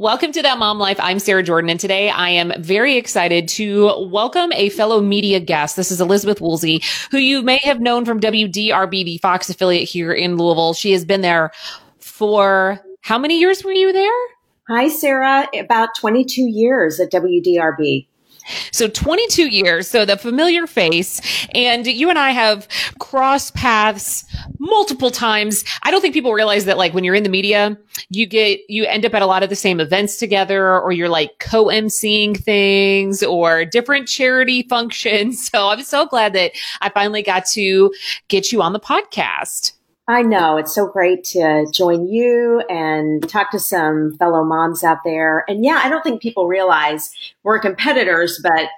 Welcome to That Mom Life. I'm Sarah Jordan, and today I am very excited to welcome a fellow media guest. This is Elizabeth Woolsey, who you may have known from WDRB, the Fox affiliate here in Louisville. She has been there for how many years were you there? Hi, Sarah. About 22 years at WDRB. So 22 years. So the familiar face and you and I have crossed paths multiple times. I don't think people realize that like when you're in the media, you get, you end up at a lot of the same events together or you're like co-emceeing things or different charity functions. So I'm so glad that I finally got to get you on the podcast. I know. It's so great to join you and talk to some fellow moms out there. And yeah, I don't think people realize we're competitors, but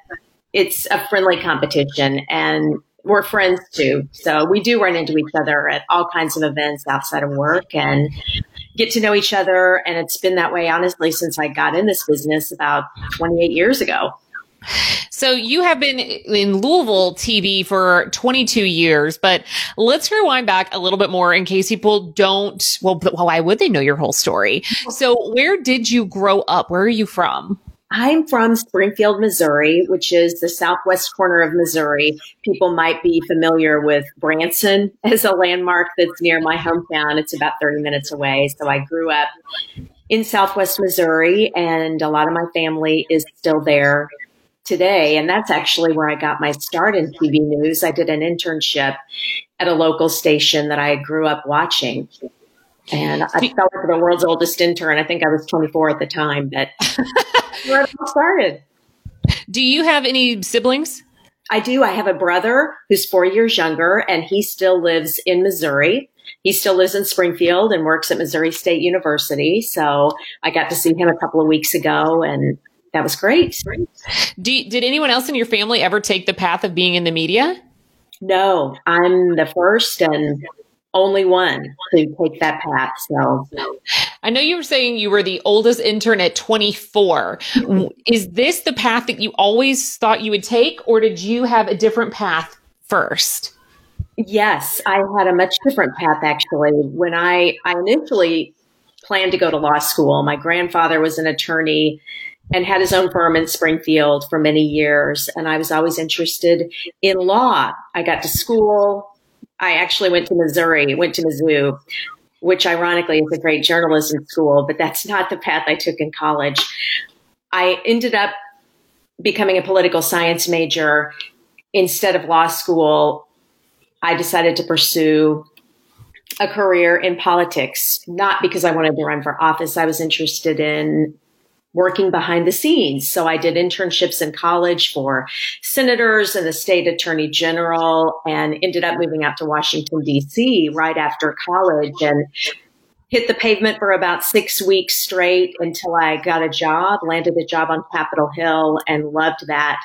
it's a friendly competition and we're friends too. So we do run into each other at all kinds of events outside of work and get to know each other. And it's been that way, honestly, since I got in this business about 28 years ago. So you have been in Louisville TV for 22 years, but let's rewind back a little bit more in case people don't. Well, why would they know your whole story? So where did you grow up? Where are you from? I'm from Springfield, Missouri, which is the southwest corner of Missouri. People might be familiar with Branson as a landmark that's near my hometown. It's about 30 minutes away. So I grew up in southwest Missouri, and a lot of my family is still there today. And that's actually where I got my start in TV news. I did an internship at a local station that I grew up watching. And I felt like the world's oldest intern. I think I was 24 at the time, but where it all started. Do you have any siblings? I do. I have a brother who's four years younger, and he still lives in Missouri. He still lives in Springfield and works at Missouri State University. So I got to see him a couple of weeks ago, and that was great. Do, did anyone else in your family ever take the path of being in the media? No, I'm the first and only one to take that path. So I know you were saying you were the oldest intern at 24. Mm-hmm. Is this the path that you always thought you would take, or did you have a different path first? Yes, I had a much different path actually. When I, I initially planned to go to law school, my grandfather was an attorney and had his own firm in Springfield for many years. And I was always interested in law. I got to school. I actually went to Missouri, went to Mizzou, which ironically is a great journalism school, but that's not the path I took in college. I ended up becoming a political science major instead of law school. I decided to pursue a career in politics, not because I wanted to run for office. I was interested in working behind the scenes. So I did internships in college for senators and the state attorney general and ended up moving out to Washington DC right after college and hit the pavement for about six weeks straight until I got a job, landed a job on Capitol Hill and loved that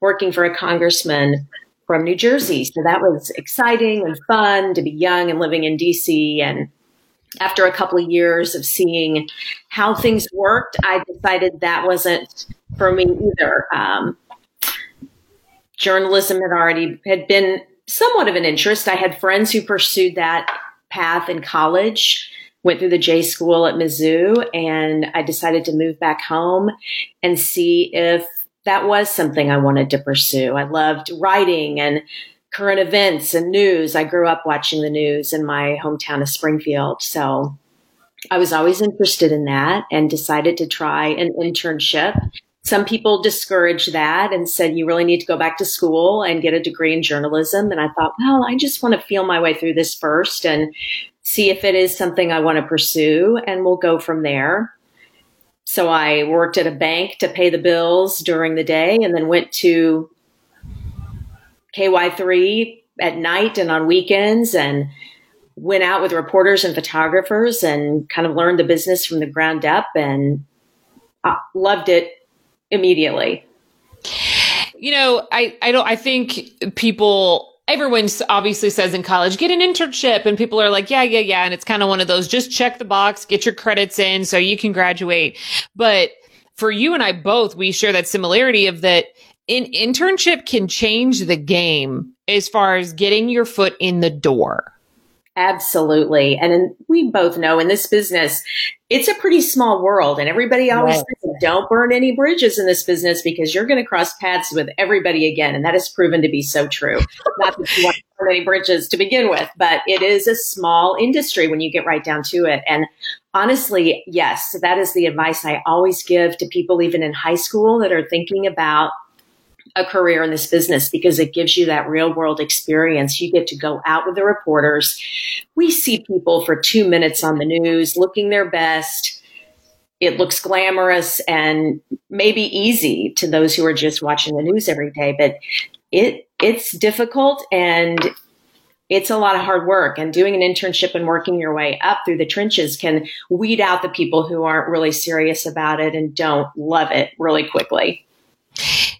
working for a congressman from New Jersey. So that was exciting and fun to be young and living in DC and after a couple of years of seeing how things worked, I decided that wasn't for me either. Um, journalism had already had been somewhat of an interest. I had friends who pursued that path in college, went through the J school at Mizzou, and I decided to move back home and see if that was something I wanted to pursue. I loved writing and current events and news. I grew up watching the news in my hometown of Springfield. So I was always interested in that and decided to try an internship. Some people discouraged that and said, you really need to go back to school and get a degree in journalism. And I thought, well, I just want to feel my way through this first and see if it is something I want to pursue and we'll go from there. So I worked at a bank to pay the bills during the day and then went to KY3 at night and on weekends and went out with reporters and photographers and kind of learned the business from the ground up and I loved it immediately. You know, I, I don't, I think people, everyone obviously says in college, get an internship and people are like, yeah, yeah, yeah. And it's kind of one of those, just check the box, get your credits in so you can graduate. But for you and I both, we share that similarity of that an internship can change the game as far as getting your foot in the door. Absolutely. And in, we both know in this business, it's a pretty small world and everybody always right. says, don't burn any bridges in this business because you're going to cross paths with everybody again. And that has proven to be so true. Not that you want to burn any bridges to begin with, but it is a small industry when you get right down to it. And honestly, yes, that is the advice I always give to people, even in high school that are thinking about a career in this business because it gives you that real world experience. You get to go out with the reporters. We see people for two minutes on the news looking their best. It looks glamorous and maybe easy to those who are just watching the news every day, but it, it's difficult and it's a lot of hard work and doing an internship and working your way up through the trenches can weed out the people who aren't really serious about it and don't love it really quickly.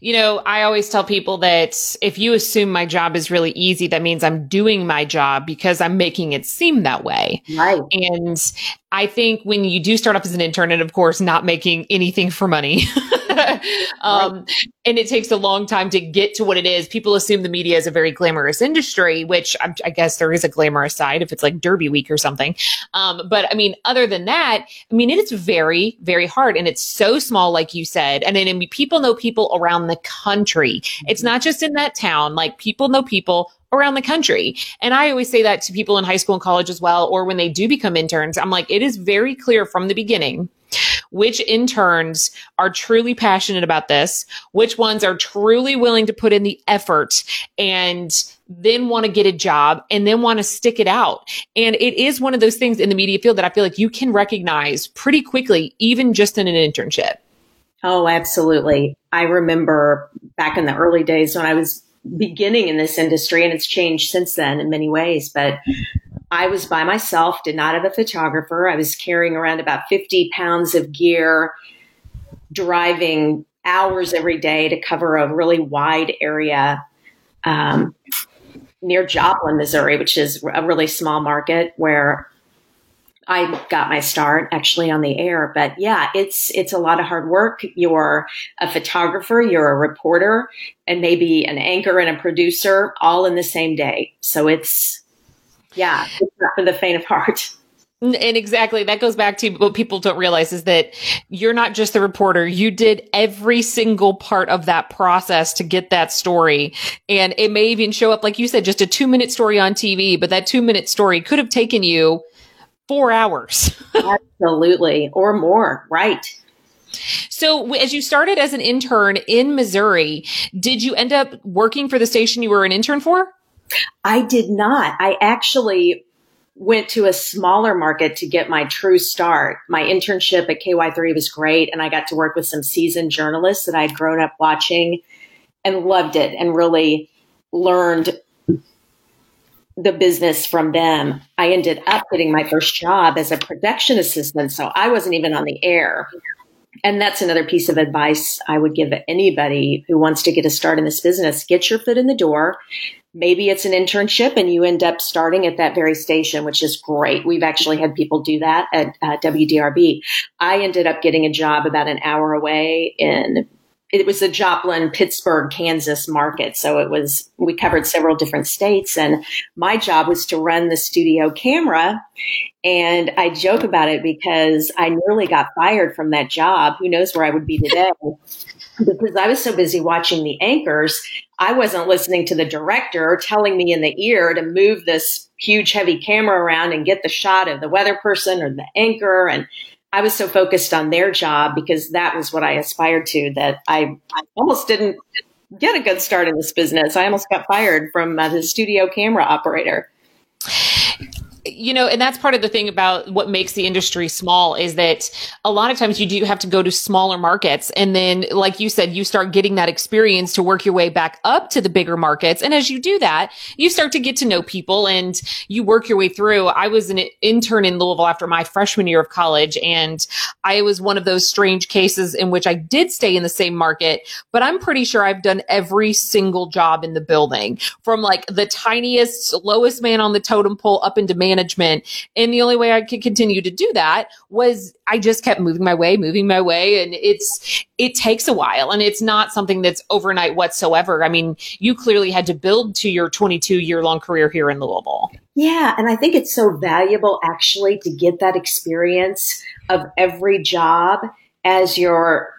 You know, I always tell people that if you assume my job is really easy, that means I'm doing my job because I'm making it seem that way. Right. And I think when you do start off as an intern and of course not making anything for money, um, right. And it takes a long time to get to what it is. People assume the media is a very glamorous industry, which I, I guess there is a glamorous side if it's like Derby Week or something. Um, but I mean, other than that, I mean, it's very, very hard, and it's so small, like you said. And then I mean, people know people around the country. It's not just in that town. Like people know people around the country. And I always say that to people in high school and college as well, or when they do become interns. I'm like, it is very clear from the beginning which interns are truly passionate about this, which ones are truly willing to put in the effort and then want to get a job and then want to stick it out. And it is one of those things in the media field that I feel like you can recognize pretty quickly, even just in an internship. Oh, absolutely. I remember back in the early days when I was beginning in this industry, and it's changed since then in many ways, but I was by myself, did not have a photographer. I was carrying around about 50 pounds of gear, driving hours every day to cover a really wide area um, near Joplin, Missouri, which is a really small market where I got my start actually on the air. But yeah, it's it's a lot of hard work. You're a photographer, you're a reporter, and maybe an anchor and a producer all in the same day. So it's yeah, it's not for the faint of heart. And exactly, that goes back to what people don't realize is that you're not just the reporter. You did every single part of that process to get that story. And it may even show up, like you said, just a two minute story on TV, but that two minute story could have taken you four hours. Absolutely. Or more. Right. So, as you started as an intern in Missouri, did you end up working for the station you were an intern for? I did not. I actually went to a smaller market to get my true start. My internship at KY3 was great, and I got to work with some seasoned journalists that I'd grown up watching and loved it and really learned the business from them. I ended up getting my first job as a production assistant, so I wasn't even on the air. And that's another piece of advice I would give anybody who wants to get a start in this business. Get your foot in the door, Maybe it's an internship and you end up starting at that very station, which is great. We've actually had people do that at uh, WDRB. I ended up getting a job about an hour away in it was the Joplin, Pittsburgh, Kansas market. So it was, we covered several different states and my job was to run the studio camera. And I joke about it because I nearly got fired from that job. Who knows where I would be today? because I was so busy watching the anchors, I wasn't listening to the director telling me in the ear to move this huge heavy camera around and get the shot of the weather person or the anchor. And I was so focused on their job because that was what I aspired to that I, I almost didn't get a good start in this business. I almost got fired from uh, the studio camera operator you know, and that's part of the thing about what makes the industry small is that a lot of times you do have to go to smaller markets. And then, like you said, you start getting that experience to work your way back up to the bigger markets. And as you do that, you start to get to know people and you work your way through. I was an intern in Louisville after my freshman year of college. And I was one of those strange cases in which I did stay in the same market, but I'm pretty sure I've done every single job in the building from like the tiniest, lowest man on the totem pole up into man management. And the only way I could continue to do that was I just kept moving my way, moving my way. And it's, it takes a while and it's not something that's overnight whatsoever. I mean, you clearly had to build to your 22 year long career here in Louisville. Yeah. And I think it's so valuable actually to get that experience of every job as you're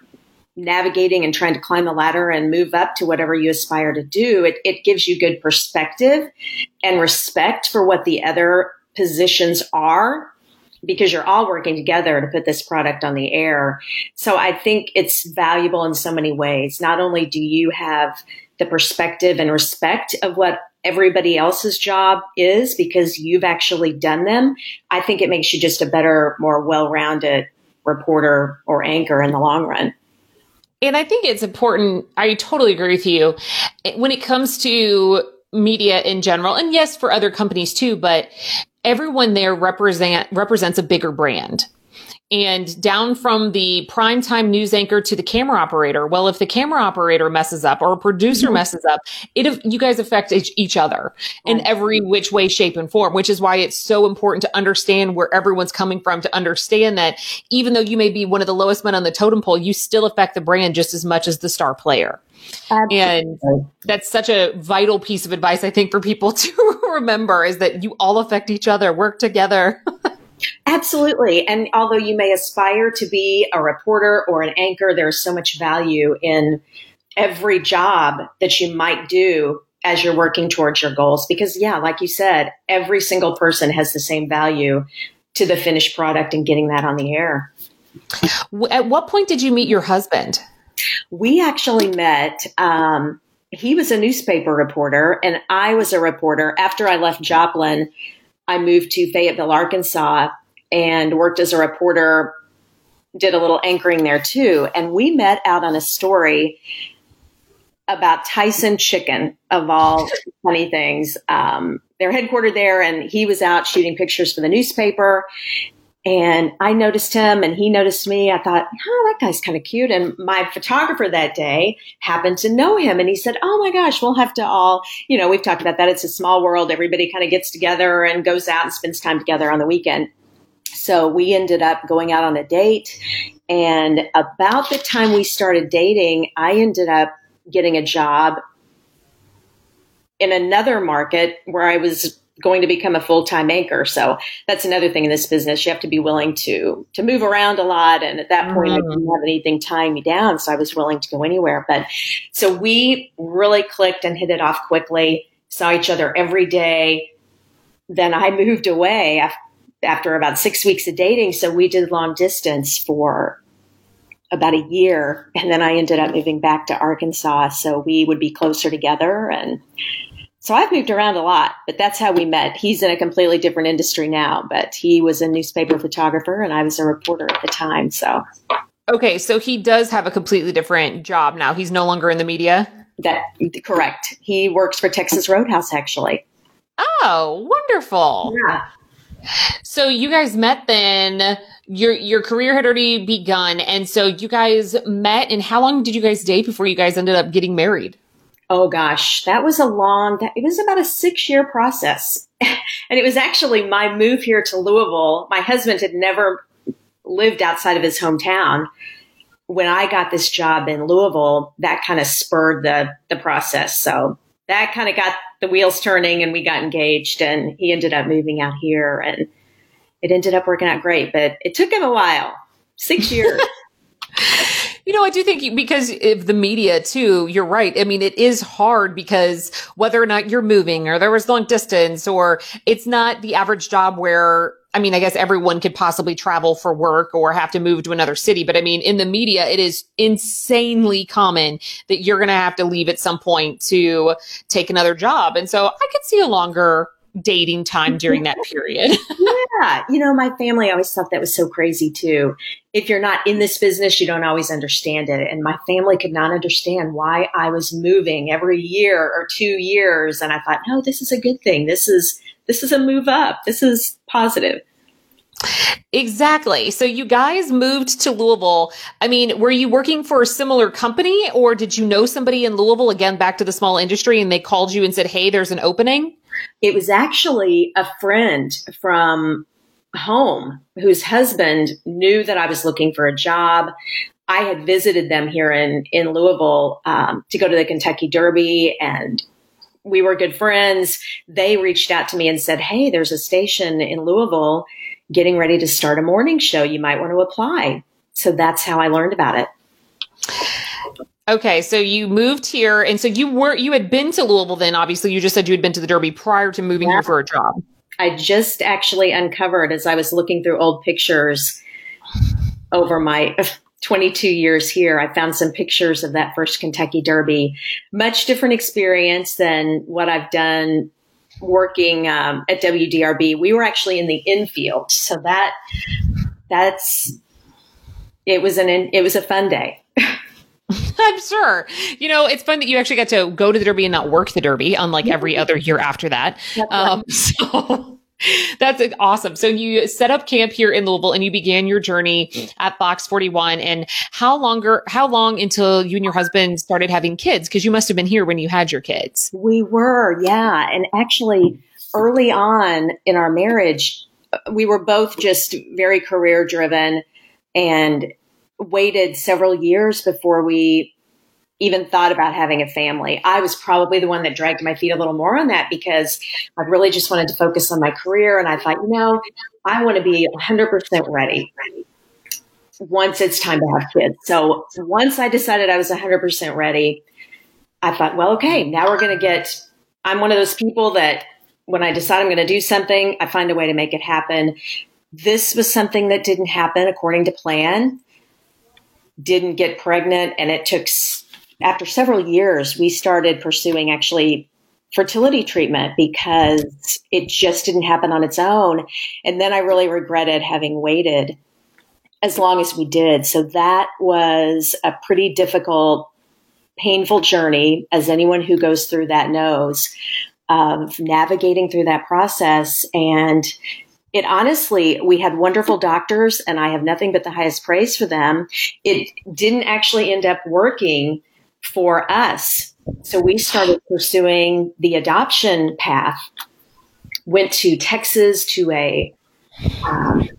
navigating and trying to climb the ladder and move up to whatever you aspire to do, it, it gives you good perspective and respect for what the other positions are because you're all working together to put this product on the air. So I think it's valuable in so many ways. Not only do you have the perspective and respect of what everybody else's job is because you've actually done them, I think it makes you just a better, more well rounded reporter or anchor in the long run. And I think it's important. I totally agree with you when it comes to media in general. And yes, for other companies too, but everyone there represent represents a bigger brand and down from the primetime news anchor to the camera operator. Well, if the camera operator messes up or a producer mm-hmm. messes up, it you guys affect each, each other in every which way, shape, and form. Which is why it's so important to understand where everyone's coming from. To understand that even though you may be one of the lowest men on the totem pole, you still affect the brand just as much as the star player. Absolutely. And that's such a vital piece of advice, I think, for people to remember is that you all affect each other, work together. Absolutely. And although you may aspire to be a reporter or an anchor, there's so much value in every job that you might do as you're working towards your goals. Because, yeah, like you said, every single person has the same value to the finished product and getting that on the air. At what point did you meet your husband? We actually met. Um, he was a newspaper reporter, and I was a reporter. After I left Joplin, I moved to Fayetteville, Arkansas, and worked as a reporter, did a little anchoring there too. And we met out on a story about Tyson Chicken, of all funny things. Um, they're headquartered there, and he was out shooting pictures for the newspaper. And I noticed him and he noticed me. I thought, oh, that guy's kind of cute. And my photographer that day happened to know him. And he said, oh my gosh, we'll have to all, you know, we've talked about that. It's a small world. Everybody kind of gets together and goes out and spends time together on the weekend. So we ended up going out on a date. And about the time we started dating, I ended up getting a job in another market where I was going to become a full-time anchor. So that's another thing in this business. You have to be willing to to move around a lot. And at that point, mm. I didn't have anything tying me down, so I was willing to go anywhere. But so we really clicked and hit it off quickly. Saw each other every day. Then I moved away after about six weeks of dating. So we did long distance for about a year, and then I ended up moving back to Arkansas so we would be closer together and so I've moved around a lot, but that's how we met. He's in a completely different industry now, but he was a newspaper photographer and I was a reporter at the time. So Okay, so he does have a completely different job now. He's no longer in the media. That correct. He works for Texas Roadhouse actually. Oh, wonderful. Yeah. So you guys met then your your career had already begun and so you guys met and how long did you guys date before you guys ended up getting married? Oh gosh, that was a long, it was about a six year process. and it was actually my move here to Louisville. My husband had never lived outside of his hometown. When I got this job in Louisville, that kind of spurred the, the process. So that kind of got the wheels turning and we got engaged and he ended up moving out here and it ended up working out great, but it took him a while, six years. You know, I do think because of the media too, you're right. I mean, it is hard because whether or not you're moving or there was long distance or it's not the average job where I mean, I guess everyone could possibly travel for work or have to move to another city. But I mean, in the media, it is insanely common that you're going to have to leave at some point to take another job. And so I could see a longer dating time during that period. yeah. You know, my family always thought that was so crazy too. If you're not in this business, you don't always understand it. And my family could not understand why I was moving every year or two years. And I thought, no, this is a good thing. This is, this is a move up. This is positive. Exactly. So you guys moved to Louisville. I mean, were you working for a similar company or did you know somebody in Louisville again back to the small industry and they called you and said, "Hey, there's an opening?" It was actually a friend from home whose husband knew that I was looking for a job. I had visited them here in in Louisville um, to go to the Kentucky Derby, and we were good friends. They reached out to me and said, "Hey, there's a station in Louisville getting ready to start a morning show. You might want to apply." So that's how I learned about it. Okay, so you moved here, and so you were you had been to Louisville. Then, obviously, you just said you had been to the Derby prior to moving yeah. here for a job. I just actually uncovered as I was looking through old pictures over my 22 years here. I found some pictures of that first Kentucky Derby. Much different experience than what I've done working um, at WDRB. We were actually in the infield, so that that's it was an it was a fun day. I'm sure. You know, it's fun that you actually got to go to the Derby and not work the Derby, unlike every other year after that. Um, so that's awesome. So you set up camp here in Louisville and you began your journey at Fox 41. And how longer, how long until you and your husband started having kids? Cause you must have been here when you had your kids. We were. Yeah. And actually early on in our marriage, we were both just very career driven and waited several years before we even thought about having a family. I was probably the one that dragged my feet a little more on that because I really just wanted to focus on my career. And I thought, you know, I want to be 100% ready once it's time to have kids. So once I decided I was 100% ready, I thought, well, okay, now we're going to get, I'm one of those people that when I decide I'm going to do something, I find a way to make it happen. This was something that didn't happen according to plan didn't get pregnant. And it took, after several years, we started pursuing actually fertility treatment because it just didn't happen on its own. And then I really regretted having waited as long as we did. So that was a pretty difficult, painful journey, as anyone who goes through that knows, of navigating through that process and it honestly, we had wonderful doctors and I have nothing but the highest praise for them. It didn't actually end up working for us. So we started pursuing the adoption path, went to Texas to a um,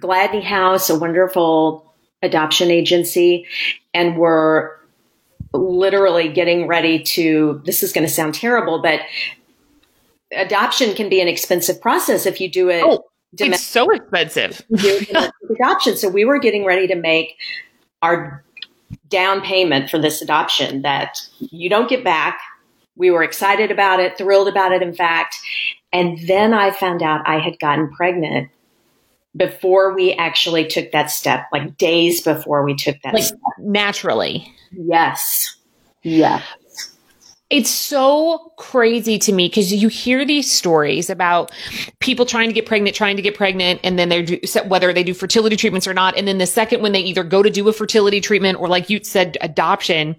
Gladney House, a wonderful adoption agency, and were literally getting ready to, this is going to sound terrible, but adoption can be an expensive process if you do it oh, it's so expensive. adoption. So we were getting ready to make our down payment for this adoption that you don't get back. We were excited about it, thrilled about it, in fact. And then I found out I had gotten pregnant before we actually took that step, like days before we took that like step. Naturally. Yes. Yeah. It's so crazy to me because you hear these stories about people trying to get pregnant, trying to get pregnant, and then they're whether they do fertility treatments or not. And then the second when they either go to do a fertility treatment or, like you said, adoption,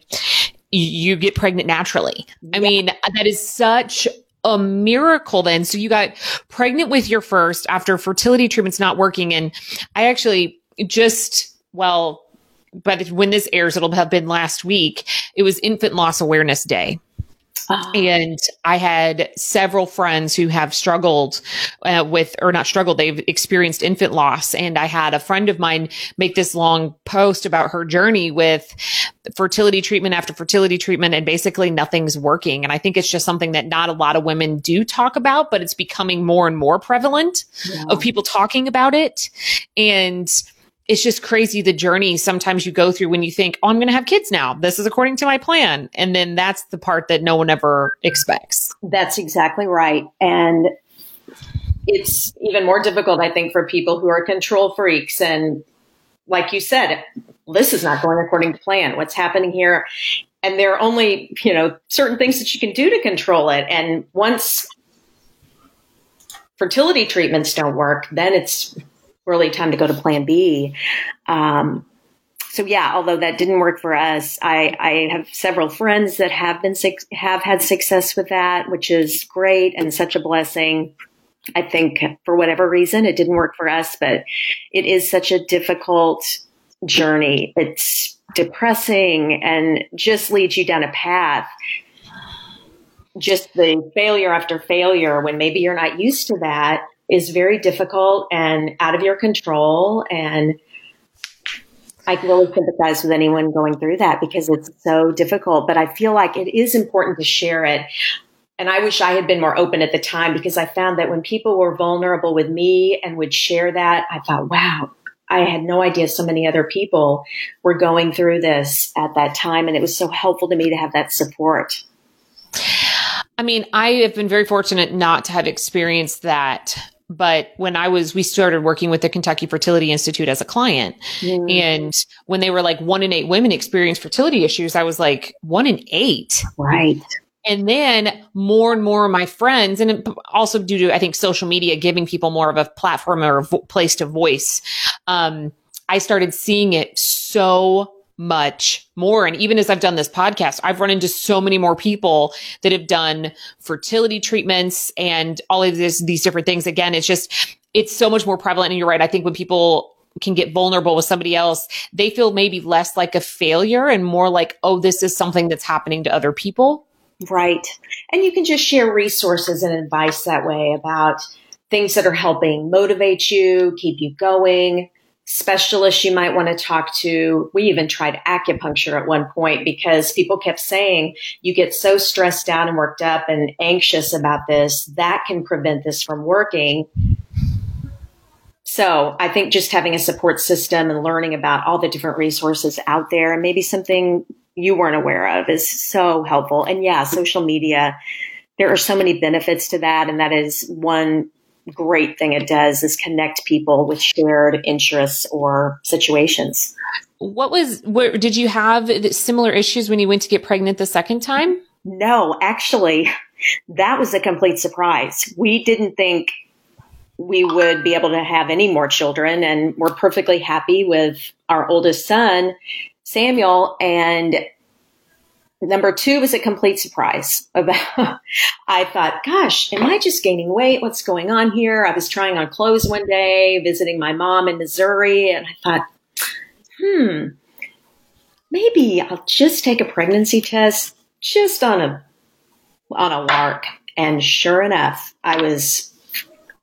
you get pregnant naturally. Yeah. I mean, that is such a miracle then. So you got pregnant with your first after fertility treatment's not working. And I actually just, well, but when this airs, it'll have been last week. It was Infant Loss Awareness Day. Oh. And I had several friends who have struggled uh, with, or not struggled, they've experienced infant loss. And I had a friend of mine make this long post about her journey with fertility treatment after fertility treatment, and basically nothing's working. And I think it's just something that not a lot of women do talk about, but it's becoming more and more prevalent yeah. of people talking about it. And it's just crazy the journey sometimes you go through when you think, oh, I'm going to have kids now. This is according to my plan. And then that's the part that no one ever expects. That's exactly right. And it's even more difficult, I think, for people who are control freaks. And like you said, this is not going according to plan. What's happening here? And there are only, you know, certain things that you can do to control it. And once fertility treatments don't work, then it's really time to go to plan B. Um, so yeah, although that didn't work for us, I, I have several friends that have been have had success with that, which is great and such a blessing. I think for whatever reason it didn't work for us, but it is such a difficult journey. It's depressing and just leads you down a path just the failure after failure when maybe you're not used to that is very difficult and out of your control. And I can really sympathize with anyone going through that because it's so difficult. But I feel like it is important to share it. And I wish I had been more open at the time because I found that when people were vulnerable with me and would share that, I thought, wow, I had no idea so many other people were going through this at that time. And it was so helpful to me to have that support. I mean, I have been very fortunate not to have experienced that. But when I was, we started working with the Kentucky Fertility Institute as a client. Mm. And when they were like one in eight women experience fertility issues, I was like, one in eight. Right. And then more and more of my friends, and also due to, I think, social media giving people more of a platform or a vo- place to voice, um, I started seeing it so much more. And even as I've done this podcast, I've run into so many more people that have done fertility treatments and all of this, these different things. Again, it's just, it's so much more prevalent. And you're right. I think when people can get vulnerable with somebody else, they feel maybe less like a failure and more like, oh, this is something that's happening to other people. Right. And you can just share resources and advice that way about things that are helping motivate you, keep you going specialists you might want to talk to. We even tried acupuncture at one point because people kept saying you get so stressed out and worked up and anxious about this, that can prevent this from working. So I think just having a support system and learning about all the different resources out there and maybe something you weren't aware of is so helpful. And yeah, social media, there are so many benefits to that. And that is one great thing it does is connect people with shared interests or situations. What was, what, did you have similar issues when you went to get pregnant the second time? No, actually, that was a complete surprise. We didn't think we would be able to have any more children, and we're perfectly happy with our oldest son, Samuel. And Number two was a complete surprise about, I thought, gosh, am I just gaining weight? What's going on here? I was trying on clothes one day, visiting my mom in Missouri, and I thought, hmm, maybe I'll just take a pregnancy test just on a, on a lark. And sure enough, I was,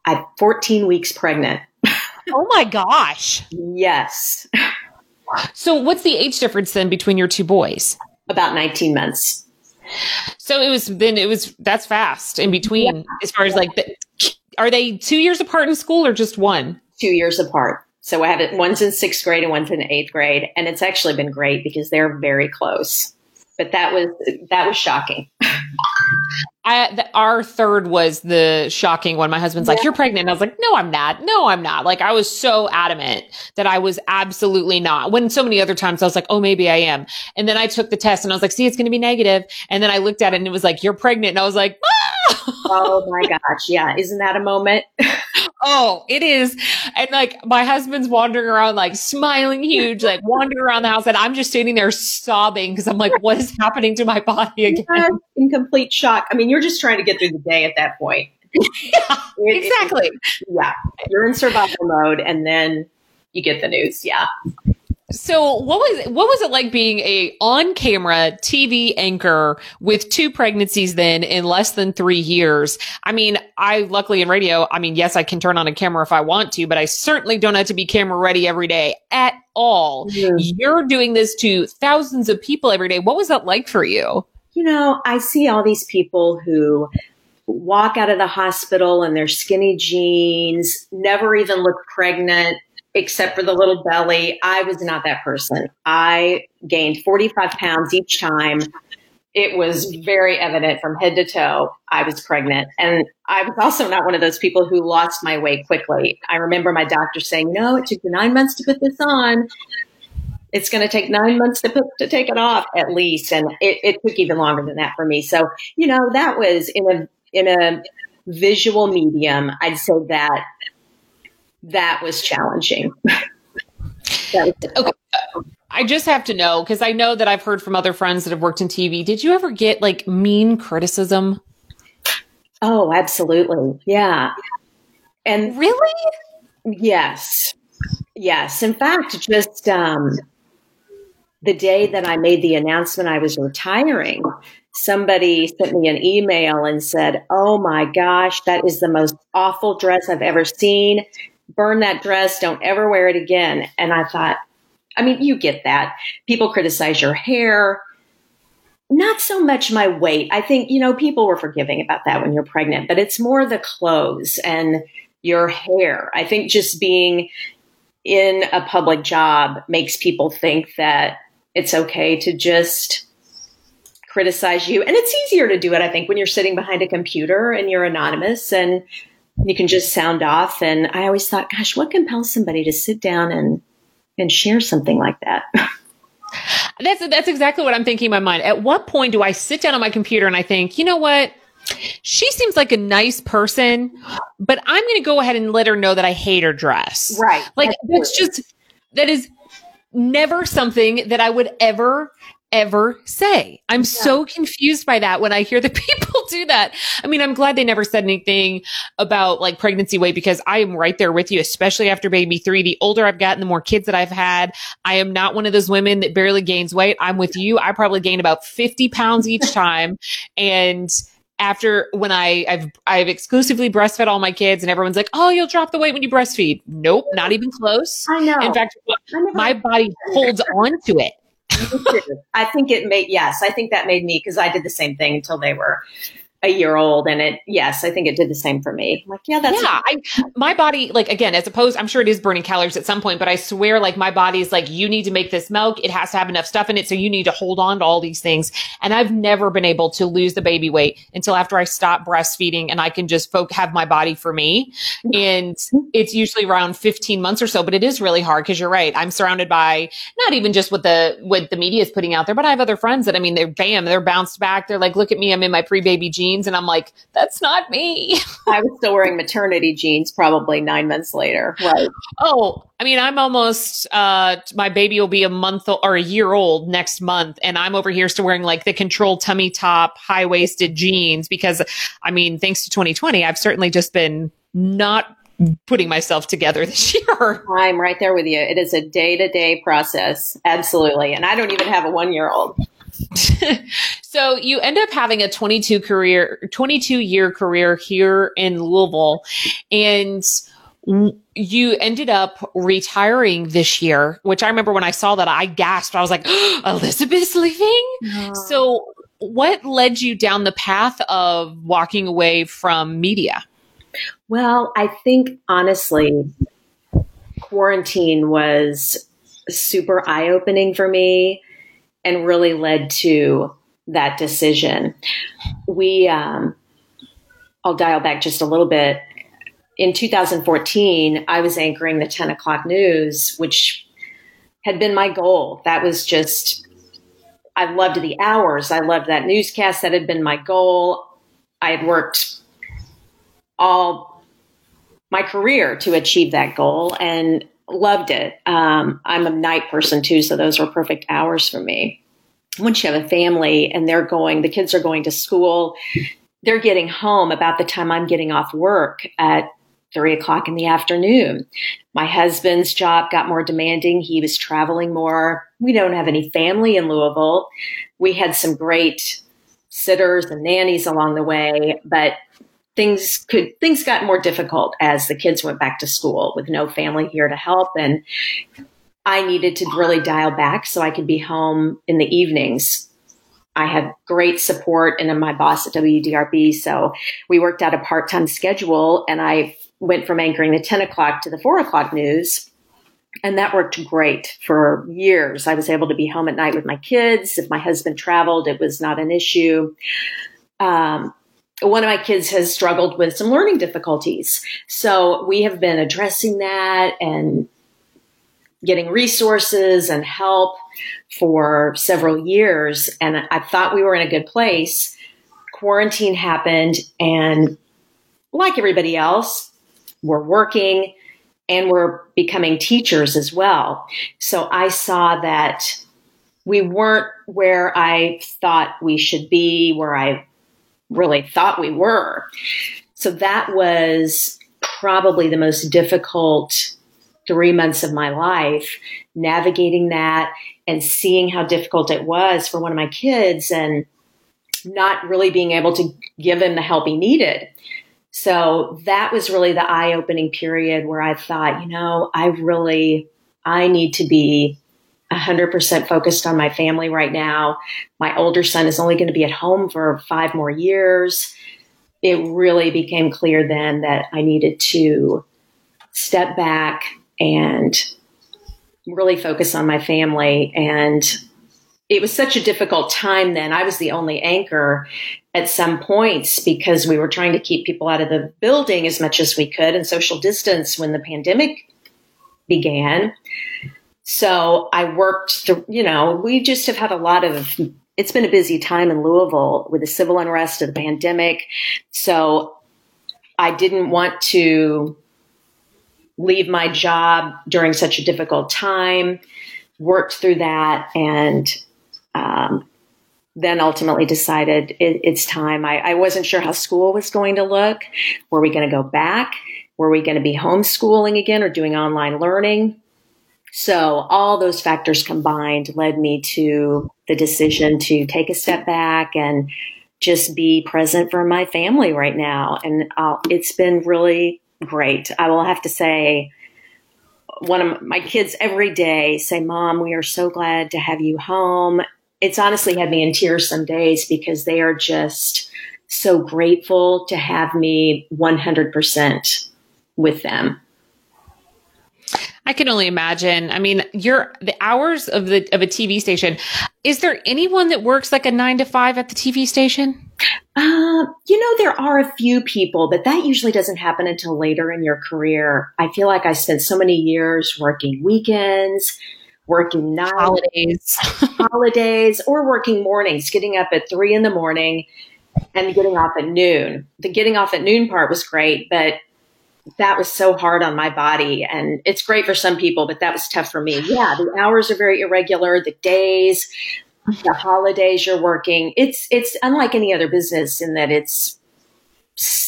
I 14 weeks pregnant. oh my gosh. yes. So what's the age difference then between your two boys? About 19 months. So it was then it was that's fast in between yeah. as far as like the, are they two years apart in school or just one? Two years apart. So I have it one's in sixth grade and one's in eighth grade, and it's actually been great because they're very close. But that was that was shocking. I, the, our third was the shocking one. My husband's yeah. like, "You're pregnant." And I was like, "No, I'm not. No, I'm not." Like I was so adamant that I was absolutely not. When so many other times I was like, "Oh, maybe I am." And then I took the test and I was like, "See, it's going to be negative." And then I looked at it and it was like, "You're pregnant." And I was like, ah! "Oh my gosh, yeah! Isn't that a moment?" Oh, it is. And like my husband's wandering around, like smiling huge, like wandering around the house. And I'm just sitting there sobbing because I'm like, what is happening to my body again? In complete shock. I mean, you're just trying to get through the day at that point. yeah, it, exactly. It, yeah. You're in survival mode and then you get the news. Yeah. So what was what was it like being a on camera TV anchor with two pregnancies then in less than 3 years? I mean, I luckily in radio, I mean, yes, I can turn on a camera if I want to, but I certainly don't have to be camera ready every day at all. Mm-hmm. You're doing this to thousands of people every day. What was that like for you? You know, I see all these people who walk out of the hospital in their skinny jeans, never even look pregnant except for the little belly. I was not that person. I gained 45 pounds each time. It was very evident from head to toe I was pregnant. And I was also not one of those people who lost my weight quickly. I remember my doctor saying, no, it took you nine months to put this on. It's going to take nine months to put, to take it off at least. And it, it took even longer than that for me. So, you know, that was in a, in a visual medium. I'd say that that was challenging. that was okay. I just have to know because I know that I've heard from other friends that have worked in TV. Did you ever get like mean criticism? Oh, absolutely. Yeah. And really? Yes. Yes. In fact, just um, the day that I made the announcement I was retiring, somebody sent me an email and said, Oh my gosh, that is the most awful dress I've ever seen. Burn that dress. Don't ever wear it again. And I thought, I mean, you get that. People criticize your hair. Not so much my weight. I think, you know, people were forgiving about that when you're pregnant, but it's more the clothes and your hair. I think just being in a public job makes people think that it's okay to just criticize you. And it's easier to do it, I think, when you're sitting behind a computer and you're anonymous and you can just sound off. And I always thought, gosh, what compels somebody to sit down and and share something like that? That's that's exactly what I'm thinking in my mind. At what point do I sit down on my computer and I think, you know what? She seems like a nice person, but I'm going to go ahead and let her know that I hate her dress. Right. Like that's just that is never something that I would ever ever say. I'm yeah. so confused by that when I hear the people do that. I mean, I'm glad they never said anything about like pregnancy weight because I am right there with you, especially after baby three. The older I've gotten, the more kids that I've had. I am not one of those women that barely gains weight. I'm with you. I probably gain about 50 pounds each time. and after when I I've I've exclusively breastfed all my kids and everyone's like, "Oh, you'll drop the weight when you breastfeed." Nope, not even close. I know. In fact, my body holds on to it. I think it made yes, I think that made me because I did the same thing until they were a year old and it yes i think it did the same for me. I'm like yeah that's yeah I, my body like again as opposed i'm sure it is burning calories at some point but i swear like my body is like you need to make this milk. It has to have enough stuff in it so you need to hold on to all these things. And i've never been able to lose the baby weight until after i stop breastfeeding and i can just folk have my body for me. And it's usually around 15 months or so but it is really hard because you're right i'm surrounded by not even just what the what the media is putting out there but i have other friends that i mean they're bam they're bounced back. They're like look at me i'm in my pre-baby jeans jeans. And I'm like, that's not me. I was still wearing maternity jeans probably nine months later. Right. Oh, I mean, I'm almost, uh, my baby will be a month or a year old next month. And I'm over here still wearing like the control tummy top, high waisted jeans because I mean, thanks to 2020, I've certainly just been not putting myself together this year. I'm right there with you. It is a day to day process. Absolutely. And I don't even have a one year old. so you end up having a 22 career 22 year career here in Louisville and you ended up retiring this year, which I remember when I saw that I gasped. I was like, oh, Elizabeth's leaving. So what led you down the path of walking away from media? Well, I think honestly, quarantine was super eye opening for me and really led to that decision. We, um, I'll dial back just a little bit. In 2014, I was anchoring the 10 o'clock news, which had been my goal. That was just, I loved the hours. I loved that newscast. That had been my goal. I had worked all my career to achieve that goal and loved it. Um, I'm a night person too, so those were perfect hours for me. Once you have a family and they're going, the kids are going to school, they're getting home about the time I'm getting off work at three o'clock in the afternoon. My husband's job got more demanding. He was traveling more. We don't have any family in Louisville. We had some great sitters and nannies along the way, but things could things got more difficult as the kids went back to school with no family here to help and I needed to really dial back so I could be home in the evenings. I had great support and my boss at WDRB. So we worked out a part time schedule and I went from anchoring the 10 o'clock to the four o'clock news. And that worked great for years. I was able to be home at night with my kids. If my husband traveled, it was not an issue. Um, one of my kids has struggled with some learning difficulties. So we have been addressing that and getting resources and help for several years. And I thought we were in a good place. Quarantine happened, and like everybody else, we're working and we're becoming teachers as well. So I saw that we weren't where I thought we should be, where I really thought we were. So that was probably the most difficult three months of my life navigating that and seeing how difficult it was for one of my kids. And not really being able to give him the help he needed. So that was really the eye opening period where I thought, you know, I really, I need to be 100% focused on my family right now. My older son is only going to be at home for five more years. It really became clear then that I needed to step back and really focus on my family. And it was such a difficult time then. I was the only anchor at some points because we were trying to keep people out of the building as much as we could and social distance when the pandemic began. So I worked, the, you know, we just have had a lot of, it's been a busy time in Louisville with the civil unrest of the pandemic. So I didn't want to leave my job during such a difficult time, worked through that, and um, then ultimately decided it, it's time. I, I wasn't sure how school was going to look. Were we going to go back? Were we going to be homeschooling again or doing online learning? So all those factors combined led me to the decision to take a step back and just be present for my family right now. And uh, it's been really great. I will have to say, one of my kids every day say, Mom, we are so glad to have you home. It's honestly had me in tears some days because they are just so grateful to have me 100% with them. I can only imagine. I mean, you're the hours of the of a TV station. Is there anyone that works like a nine to five at the TV station? Uh, you know, there are a few people, but that usually doesn't happen until later in your career. I feel like I spent so many years working weekends, working nights, holidays, holidays, or working mornings, getting up at three in the morning and getting off at noon. The getting off at noon part was great, but that was so hard on my body. And it's great for some people but that was tough for me. Yeah the hours are very irregular. The days the holidays you're working it's it's unlike any other business in that it's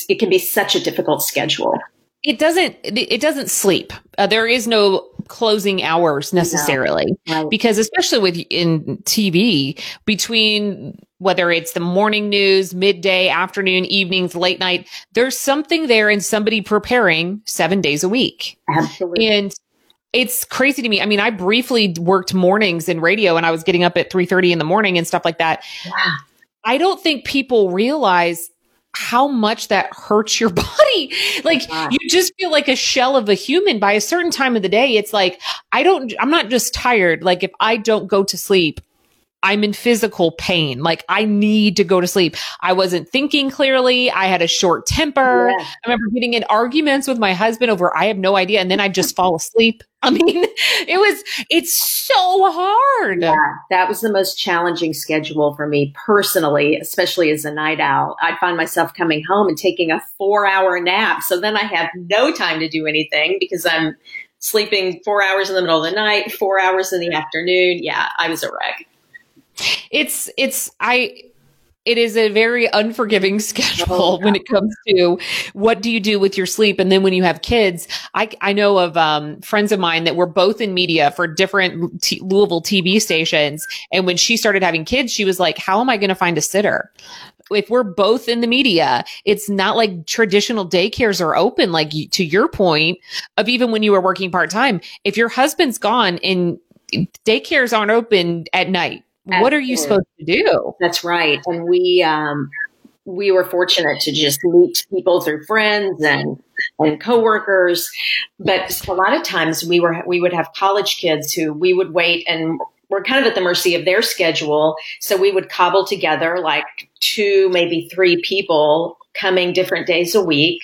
it can be such a difficult schedule. It doesn't it doesn't sleep. Uh, there is no closing hours necessarily no. right. because especially with in tv between whether it's the morning news, midday, afternoon, evenings, late night, there's something there and somebody preparing seven days a week. Absolutely. And it's crazy to me. I mean, I briefly worked mornings in radio and I was getting up at 3:30 in the morning and stuff like that. Yeah. I don't think people realize how much that hurts your body. Like you just feel like a shell of a human by a certain time of the day. It's like, I don't, I'm not just tired. Like if I don't go to sleep, I'm in physical pain. Like I need to go to sleep. I wasn't thinking clearly. I had a short temper. Yeah. I remember getting in arguments with my husband over I have no idea. And then I'd just fall asleep. I mean, it was, it's so hard. Yeah, that was the most challenging schedule for me personally, especially as a night owl. I'd find myself coming home and taking a four hour nap. So then I have no time to do anything because I'm sleeping four hours in the middle of the night, four hours in the afternoon. Yeah, I was a wreck. It's it's I it is a very unforgiving schedule oh, when it comes to what do you do with your sleep? And then when you have kids i, I know of um, friends of mine that were both in media for different t- louisville tv stations. And when she started having kids she was like how am i going to find a sitter? If we're both in the media it's not like traditional daycares are open like to your point of even when you were working part-time. If your husband's gone and daycares aren't open at night what are you supposed to do? That's right. And we um, we were fortunate to just meet people through friends and and coworkers. But a lot of times we were we would have college kids who we would wait and we're kind of at the mercy of their schedule. So we would cobble together like two, maybe three people coming different days a week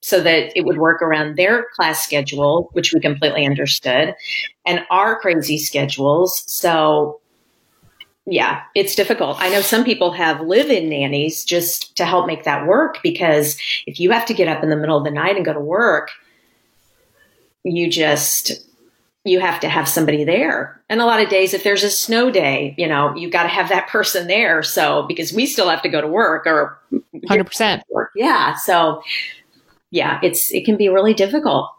so that it would work around their class schedule, which we completely understood, and our crazy schedules. So yeah, it's difficult. I know some people have live in nannies just to help make that work because if you have to get up in the middle of the night and go to work, you just, you have to have somebody there. And a lot of days, if there's a snow day, you know, you got to have that person there. So, because we still have to go to work or 100%. Work. Yeah. So, yeah, it's, it can be really difficult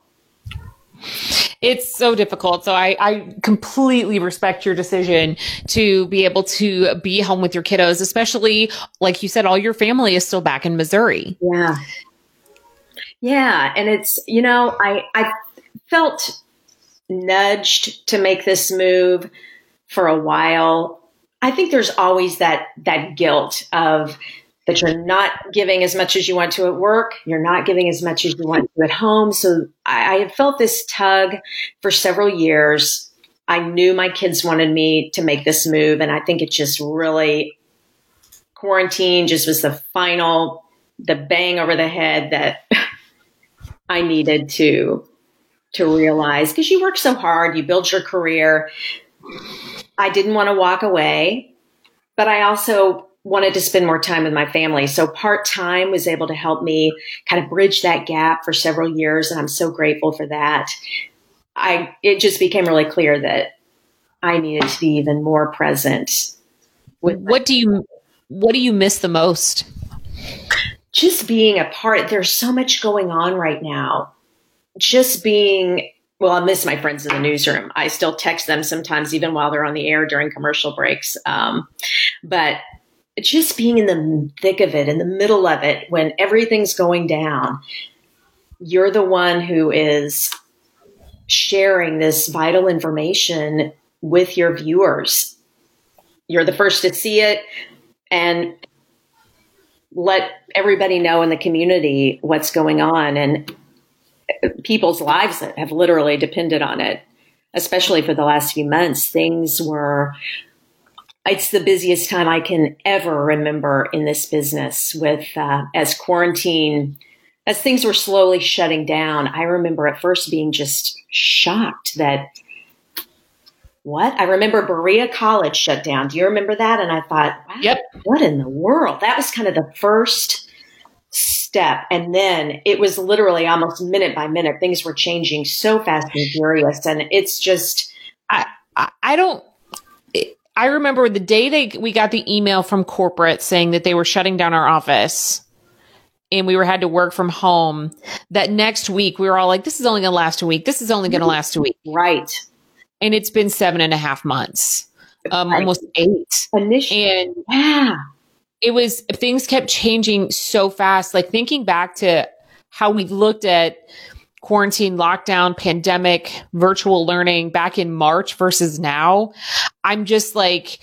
it's so difficult. So I, I completely respect your decision to be able to be home with your kiddos, especially like you said, all your family is still back in Missouri. Yeah. Yeah. And it's, you know, I, I felt nudged to make this move for a while. I think there's always that, that guilt of, that you're not giving as much as you want to at work. You're not giving as much as you want to at home. So I, I had felt this tug for several years. I knew my kids wanted me to make this move. And I think it just really, quarantine just was the final, the bang over the head that I needed to, to realize because you work so hard, you build your career. I didn't want to walk away, but I also wanted to spend more time with my family. So part time was able to help me kind of bridge that gap for several years. And I'm so grateful for that. I, it just became really clear that I needed to be even more present. what do you, what do you miss the most? Just being a part. There's so much going on right now. Just being well, I miss my friends in the newsroom. I still text them sometimes, even while they're on the air during commercial breaks. Um, but just being in the thick of it, in the middle of it, when everything's going down, you're the one who is sharing this vital information with your viewers. You're the first to see it and let everybody know in the community what's going on and people's lives have literally depended on it, especially for the last few months. Things were it's the busiest time I can ever remember in this business with uh, as quarantine as things were slowly shutting down. I remember at first being just shocked that what? I remember Berea College shut down. Do you remember that? And I thought, wow, yep. what in the world? That was kind of the first step. And then it was literally almost minute by minute. Things were changing so fast and furious. And it's just, I, I don't, I remember the day they we got the email from corporate saying that they were shutting down our office and we were had to work from home. That next week we were all like, "This is only going to last a week. This is only going to last a week." Right. And it's been seven and a half months, um, right. almost eight. Initially, and yeah, it was things kept changing so fast. Like thinking back to how we looked at quarantine, lockdown, pandemic, virtual learning back in March versus now, I'm just like,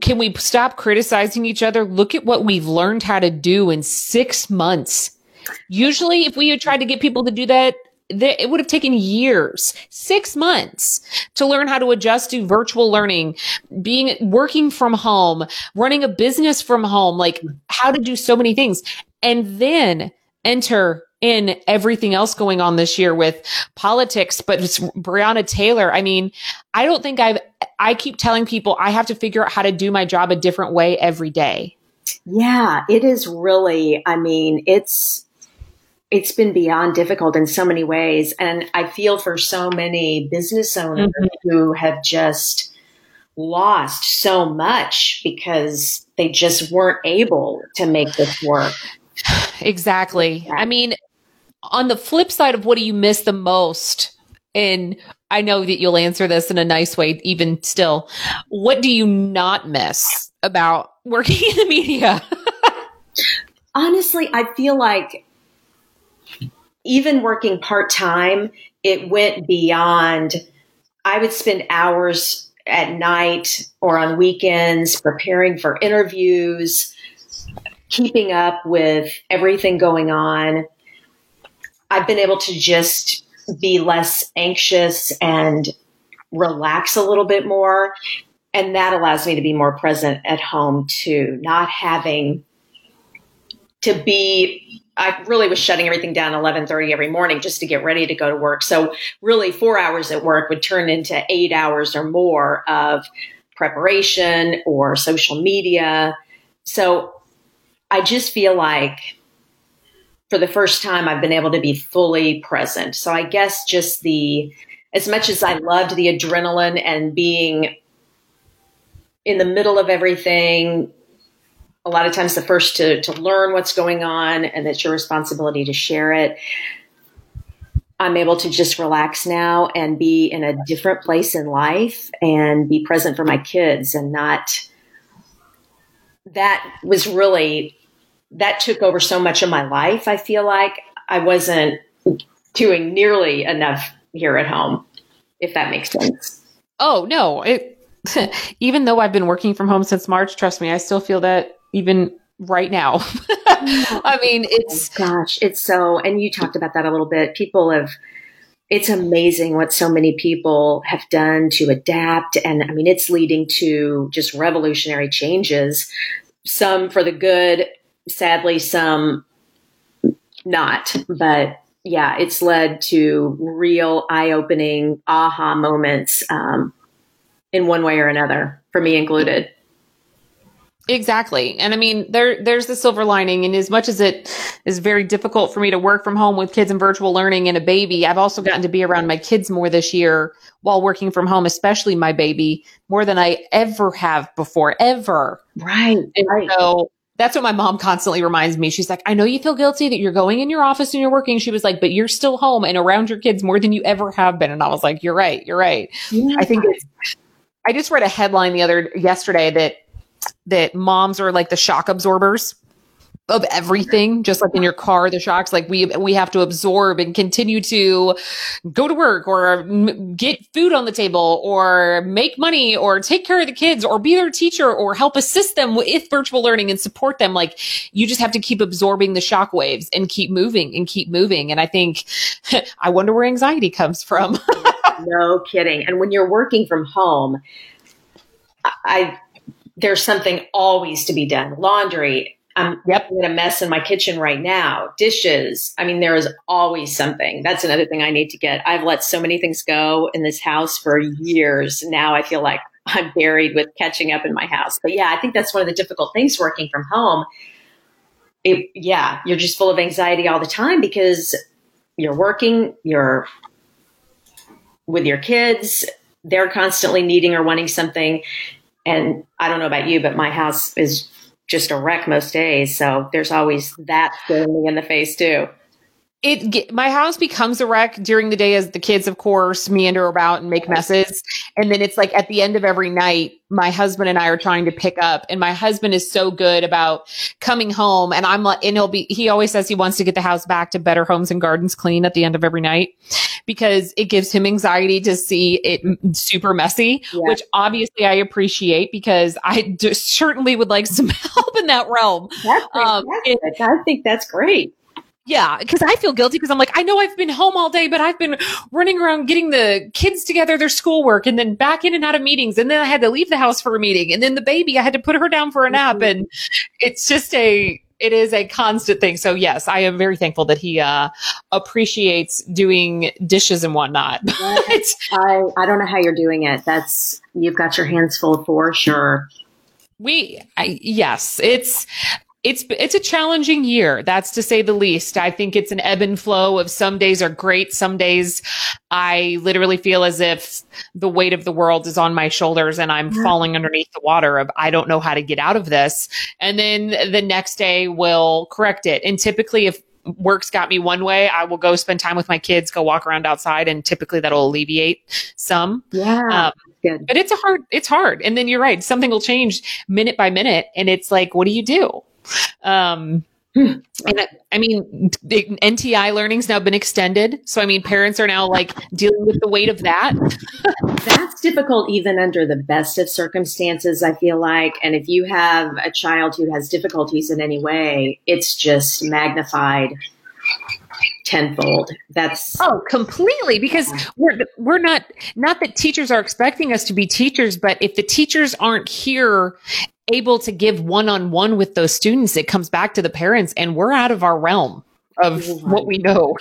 can we stop criticizing each other? Look at what we've learned how to do in six months. Usually, if we had tried to get people to do that, it would have taken years, six months to learn how to adjust to virtual learning, being working from home, running a business from home, like how to do so many things. And then enter in everything else going on this year with politics, but it's Breonna Taylor. I mean, I don't think I've, I keep telling people I have to figure out how to do my job a different way every day. Yeah, it is really, I mean, it's, it's been beyond difficult in so many ways. And I feel for so many business owners mm-hmm. who have just lost so much because they just weren't able to make this work. Exactly. I mean, on the flip side of what do you miss the most? And I know that you'll answer this in a nice way, even still. What do you not miss about working in the media? Honestly, I feel like even working part time, it went beyond. I would spend hours at night or on weekends preparing for interviews, keeping up with everything going on. I've been able to just be less anxious and relax a little bit more. And that allows me to be more present at home too, not having to be I really was shutting everything down 11:30 every morning just to get ready to go to work. So really 4 hours at work would turn into 8 hours or more of preparation or social media. So I just feel like for the first time, I've been able to be fully present. So I guess just the, as much as I loved the adrenaline and being in the middle of everything, a lot of times the first to, to learn what's going on and it's your responsibility to share it. I'm able to just relax now and be in a different place in life and be present for my kids and not. That was really, that took over so much of my life. I feel like I wasn't doing nearly enough here at home, if that makes sense. Oh, no. It, even though I've been working from home since March, trust me, I still feel that even right now. I mean, oh, it's oh, gosh, it's so and you talked about that a little bit. People have it's amazing what so many people have done to adapt and I mean it's leading to just revolutionary changes, some for the good, sadly some not, but yeah, it's led to real eye-opening aha moments um, in one way or another, for me included. Exactly. And I mean, there, there's the silver lining. And as much as it is very difficult for me to work from home with kids and virtual learning and a baby, I've also gotten to be around my kids more this year while working from home, especially my baby, more than I ever have before, ever. Right. And right. so that's what my mom constantly reminds me. She's like, I know you feel guilty that you're going in your office and you're working. She was like, but you're still home and around your kids more than you ever have been. And I was like, you're right. You're right. Yeah. I think it's, I just read a headline the other yesterday that that moms are like the shock absorbers of everything just like in your car the shocks like we we have to absorb and continue to go to work or get food on the table or make money or take care of the kids or be their teacher or help assist them with virtual learning and support them like you just have to keep absorbing the shock waves and keep moving and keep moving and i think i wonder where anxiety comes from no kidding and when you're working from home i there's something always to be done. Laundry. I'm yep. in a mess in my kitchen right now. Dishes. I mean, there is always something. That's another thing I need to get. I've let so many things go in this house for years. Now I feel like I'm buried with catching up in my house. But yeah, I think that's one of the difficult things working from home. It, yeah, you're just full of anxiety all the time because you're working, you're with your kids, they're constantly needing or wanting something. And I don't know about you, but my house is just a wreck most days. So there's always that staring me in the face too. It my house becomes a wreck during the day as the kids of course meander about and make messes. And then it's like at the end of every night my husband and I are trying to pick up. And my husband is so good about coming home. And I'm like and he'll be he always says he wants to get the house back to better homes and gardens clean at the end of every night because it gives him anxiety to see it super messy yeah. which obviously I appreciate because I certainly would like some help in that realm um, and, I think that's great yeah, because I feel guilty because I'm like, I know I've been home all day, but I've been running around getting the kids together, their schoolwork, and then back in and out of meetings. And then I had to leave the house for a meeting. And then the baby, I had to put her down for a nap. Mm-hmm. And it's just a, it is a constant thing. So yes, I am very thankful that he uh, appreciates doing dishes and whatnot. I, I don't know how you're doing it. That's, you've got your hands full for sure. We, I, yes, it's, it's it's a challenging year that's to say the least i think it's an ebb and flow of some days are great some days i literally feel as if the weight of the world is on my shoulders and i'm yeah. falling underneath the water of i don't know how to get out of this and then the next day will correct it and typically if work's got me one way i will go spend time with my kids go walk around outside and typically that'll alleviate some yeah um, Good. But it's a hard, it's hard. And then you're right. Something will change minute by minute. And it's like, what do you do? Um, and I, I mean, NTI learning's now been extended. So, I mean, parents are now like dealing with the weight of that. That's difficult even under the best of circumstances, I feel like. And if you have a child who has difficulties in any way, it's just magnified tenfold. That's oh, completely because we're we're not not that teachers are expecting us to be teachers, but if the teachers aren't here able to give one on one with those students, it comes back to the parents, and we're out of our realm of right. what we know.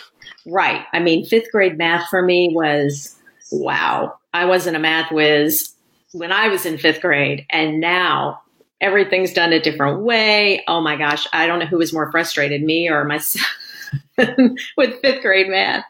Right. I mean, fifth grade math for me was wow. I wasn't a math whiz when I was in fifth grade, and now everything's done a different way. Oh my gosh, I don't know who was more frustrated, me or myself with fifth grade math.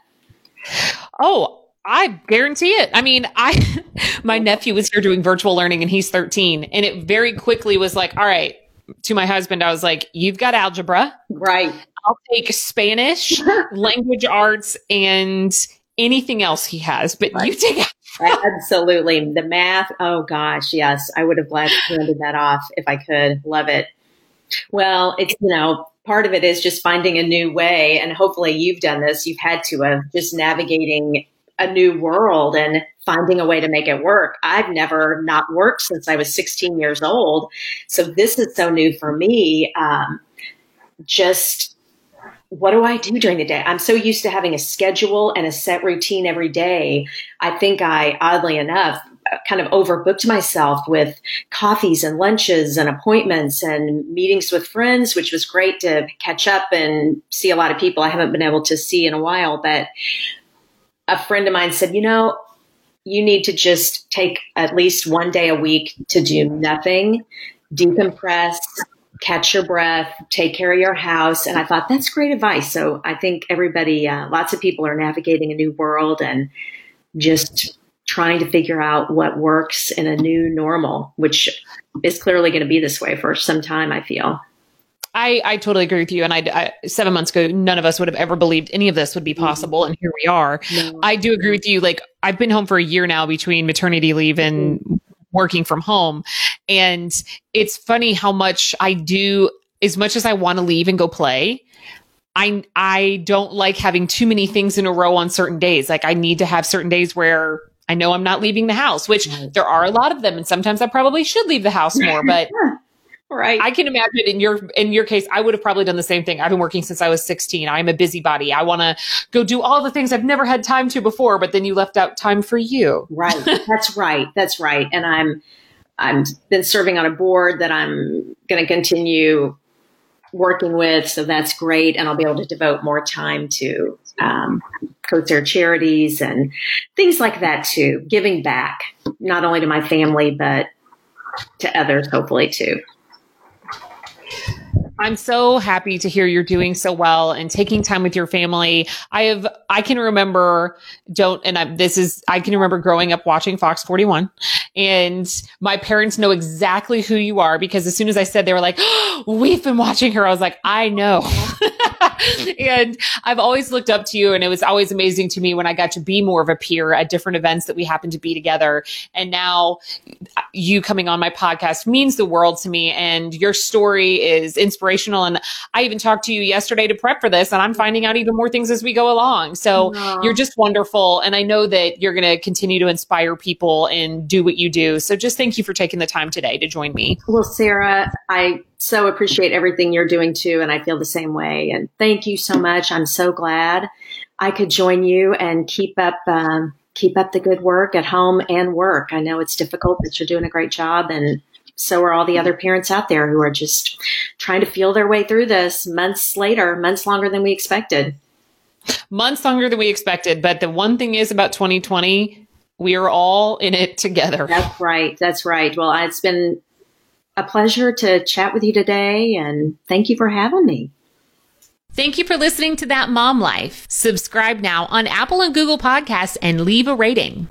Oh, I guarantee it. I mean, I my nephew was here doing virtual learning and he's 13 and it very quickly was like, all right, to my husband, I was like, you've got algebra. Right. I'll take Spanish, language arts, and anything else he has. But right. you take absolutely the math. Oh gosh, yes, I would have gladly handed that off if I could. Love it. Well, it's you know part of it is just finding a new way, and hopefully you've done this. You've had to have just navigating a new world and finding a way to make it work. I've never not worked since I was 16 years old. So this is so new for me. Um, just what do I do during the day? I'm so used to having a schedule and a set routine every day. I think I, oddly enough, kind of overbooked myself with coffees and lunches and appointments and meetings with friends, which was great to catch up and see a lot of people I haven't been able to see in a while. But a friend of mine said, you know, you need to just take at least one day a week to do nothing, decompress, catch your breath, take care of your house. And I thought that's great advice. So I think everybody, uh, lots of people are navigating a new world and just trying to figure out what works in a new normal, which is clearly going to be this way for some time, I feel. I, I totally agree with you. And I, I, seven months ago, none of us would have ever believed any of this would be mm-hmm. possible. Mm-hmm. And here we are. No. I do agree with you. Like I've been home for a year now between maternity leave and mm-hmm. working from home. And it's funny how much I do, as much as I want to leave and go play, I, I don't like having too many things in a row on certain days. Like I need to have certain days where I know I'm not leaving the house, which there are a lot of them. And sometimes I probably should leave the house more, but Right. I can imagine in your in your case, I would have probably done the same thing. I've been working since I was 16. I'm a busybody. I want to go do all the things I've never had time to before, but then you left out time for you. Right. That's right. That's right. And I'm I'm been serving on a board that I'm going to continue working with, so that's great, and I'll be able to devote more time to um, co-chair charities and things like that too. Giving back, not only to my family but to others, hopefully too. I'm so happy to hear you're doing so well and taking time with your family. I have, I can remember, don't, and I, this is, I can remember growing up watching Fox 41 and my parents know exactly who you are because as soon as I said, they were like, oh, we've been watching her. I was like, I know. and I've always looked up to you and it was always amazing to me when I got to be more of a peer at different events that we happened to be together. And now uh, you coming on my podcast means the world to me and your story is inspirational. And I even talked to you yesterday to prep for this and I'm finding out even more things as we go along. So Aww. you're just wonderful. And I know that you're going to continue to inspire people and do what you do. So just thank you for taking the time today to join me. Well, Sarah, I so appreciate everything you're doing too. And I feel the same way. And thank you so much. I'm so glad I could join you and keep up, um, keep up the good work at home and work. I know it's difficult, but you're doing a great job. And so are all the hmm. other parents out there who are just trying to feel their way through this months later, months longer than we expected. Months longer than we expected. But the one thing is about 2020, we are all in it together. That's right. That's right. Well, it's been a pleasure to chat with you today, and thank you for having me. Thank you for listening to That Mom Life. Subscribe now on Apple and Google Podcasts and leave a rating.